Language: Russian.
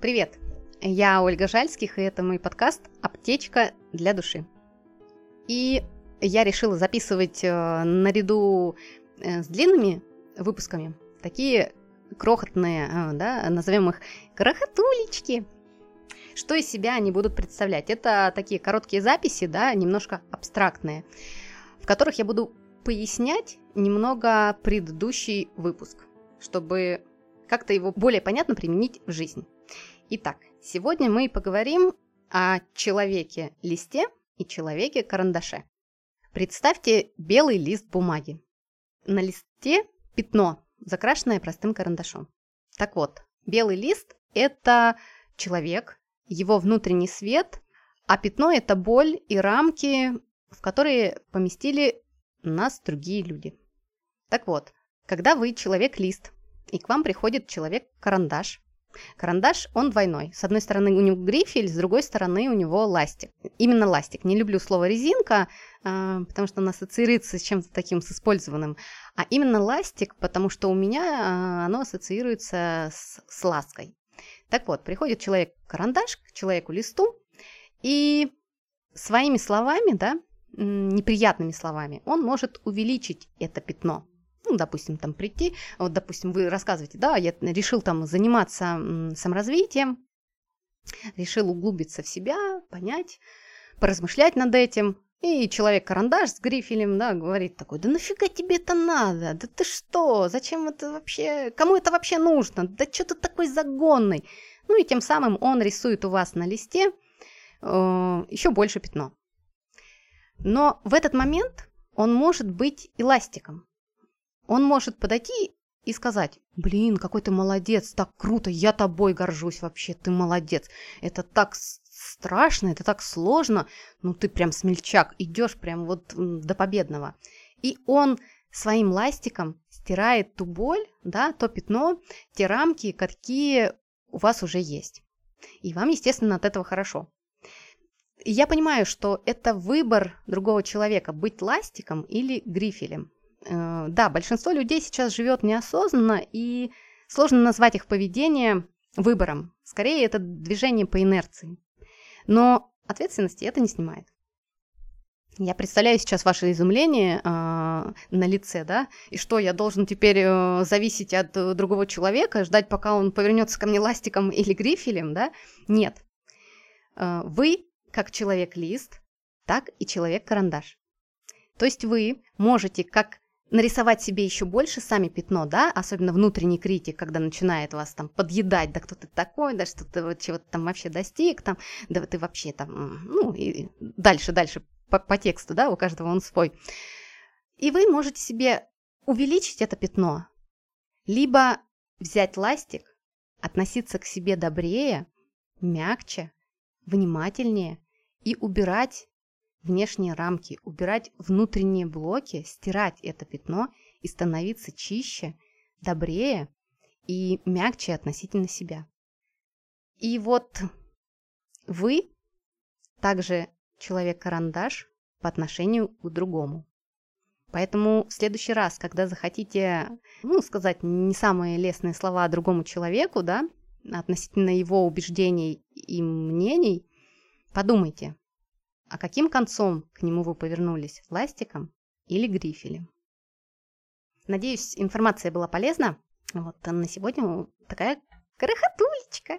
Привет! Я Ольга Жальских, и это мой подкаст «Аптечка для души». И я решила записывать э, наряду э, с длинными выпусками такие крохотные, э, да, назовем их крохотулечки. Что из себя они будут представлять? Это такие короткие записи, да, немножко абстрактные, в которых я буду пояснять немного предыдущий выпуск, чтобы как-то его более понятно применить в жизни. Итак, сегодня мы поговорим о человеке-листе и человеке-карандаше. Представьте белый лист бумаги. На листе пятно, закрашенное простым карандашом. Так вот, белый лист – это человек, его внутренний свет, а пятно – это боль и рамки, в которые поместили нас другие люди. Так вот, когда вы человек-лист, и к вам приходит человек-карандаш. Карандаш, он двойной. С одной стороны у него грифель, с другой стороны у него ластик. Именно ластик. Не люблю слово резинка, а, потому что он ассоциируется с чем-то таким, с использованным. А именно ластик, потому что у меня а, оно ассоциируется с, с лаской. Так вот, приходит человек-карандаш к человеку-листу, и своими словами, да, неприятными словами, он может увеличить это пятно ну, допустим, там прийти, вот, допустим, вы рассказываете, да, я решил там заниматься саморазвитием, решил углубиться в себя, понять, поразмышлять над этим, и человек-карандаш с грифелем, да, говорит такой, да нафига тебе это надо? Да ты что? Зачем это вообще? Кому это вообще нужно? Да что ты такой загонный? Ну и тем самым он рисует у вас на листе э, еще больше пятно. Но в этот момент он может быть эластиком. Он может подойти и сказать, блин, какой ты молодец, так круто, я тобой горжусь вообще, ты молодец. Это так страшно, это так сложно, ну ты прям смельчак, идешь прям вот до победного. И он своим ластиком стирает ту боль, да, то пятно, те рамки, какие у вас уже есть. И вам, естественно, от этого хорошо. И я понимаю, что это выбор другого человека, быть ластиком или грифелем. Э, да, большинство людей сейчас живет неосознанно, и сложно назвать их поведение выбором. Скорее, это движение по инерции. Но ответственности это не снимает. Я представляю сейчас ваше изумление э, на лице, да, и что я должен теперь э, зависеть от э, другого человека, ждать, пока он повернется ко мне ластиком или грифелем, да? Нет. Э, вы, как человек-лист, так и человек-карандаш. То есть вы можете как нарисовать себе еще больше сами пятно, да, особенно внутренний критик, когда начинает вас там подъедать, да кто ты такой, да что ты вот чего-то там вообще достиг, там, да ты вообще там, ну, и дальше, дальше по, по тексту, да, у каждого он свой. И вы можете себе увеличить это пятно, либо взять ластик, относиться к себе добрее, мягче, внимательнее и убирать внешние рамки, убирать внутренние блоки, стирать это пятно и становиться чище, добрее и мягче относительно себя. И вот вы также человек-карандаш по отношению к другому. Поэтому в следующий раз, когда захотите, ну, сказать не самые лестные слова другому человеку, да, относительно его убеждений и мнений, подумайте, а каким концом к нему вы повернулись? Ластиком или грифелем? Надеюсь, информация была полезна. Вот на сегодня такая крохотулечка.